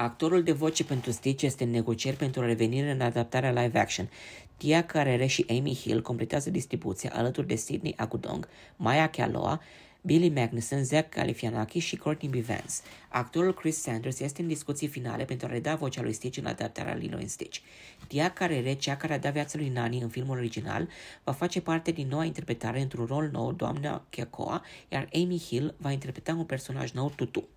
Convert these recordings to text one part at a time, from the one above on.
Actorul de voce pentru Stitch este în negocieri pentru o revenire în adaptarea live action. Tia Carrere și Amy Hill completează distribuția alături de Sidney Agudong, Maya Kealoha, Billy Magnuson, Zach Galifianakis și Courtney B. Vance. Actorul Chris Sanders este în discuții finale pentru a reda vocea lui Stitch în adaptarea Lilo în Stitch. Tia Carrere, cea care a dat viața lui Nani în filmul original, va face parte din noua interpretare într-un rol nou, doamna Kekoa, iar Amy Hill va interpreta un personaj nou, Tutu.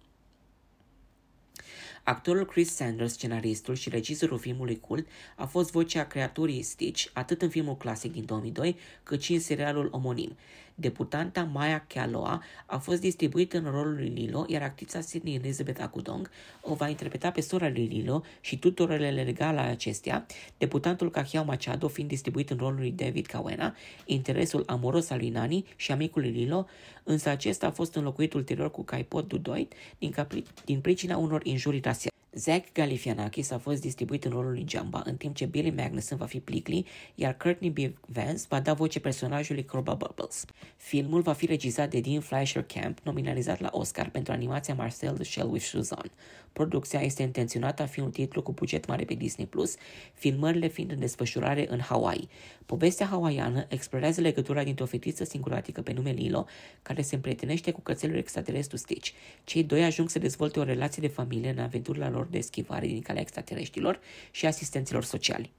Actorul Chris Sanders, scenaristul și regizorul filmului cult, a fost vocea creaturii Stitch atât în filmul clasic din 2002, cât și în serialul omonim. Deputanta Maya Kealoha a fost distribuită în rolul lui Lilo, iar actrița Sydney Elizabeth Akudong o va interpreta pe sora lui Lilo și tutorele legale ale acestea, deputantul Cahiao Machado fiind distribuit în rolul lui David Cawena, interesul amoros al lui Nani și amicul lui Lilo, însă acesta a fost înlocuit ulterior cu Caipot Dudoit din, capri- din pricina unor injurii rasiale. Zach Galifianakis a fost distribuit în rolul lui Jamba, în timp ce Billy Magnuson va fi Plickly, iar Courtney B. Vance va da voce personajului Corba Bubbles. Filmul va fi regizat de Dean Fleischer Camp, nominalizat la Oscar pentru animația Marcel the Shell with Shoes On. Producția este intenționată a fi un titlu cu buget mare pe Disney+, Plus, filmările fiind în desfășurare în Hawaii. Povestea hawaiană explorează legătura dintre o fetiță singuratică pe nume Lilo, care se împrietenește cu cățelul extraterestru Stitch. Cei doi ajung să dezvolte o relație de familie în aventurile lor de schivare din calea extraterestrilor și asistenților sociali.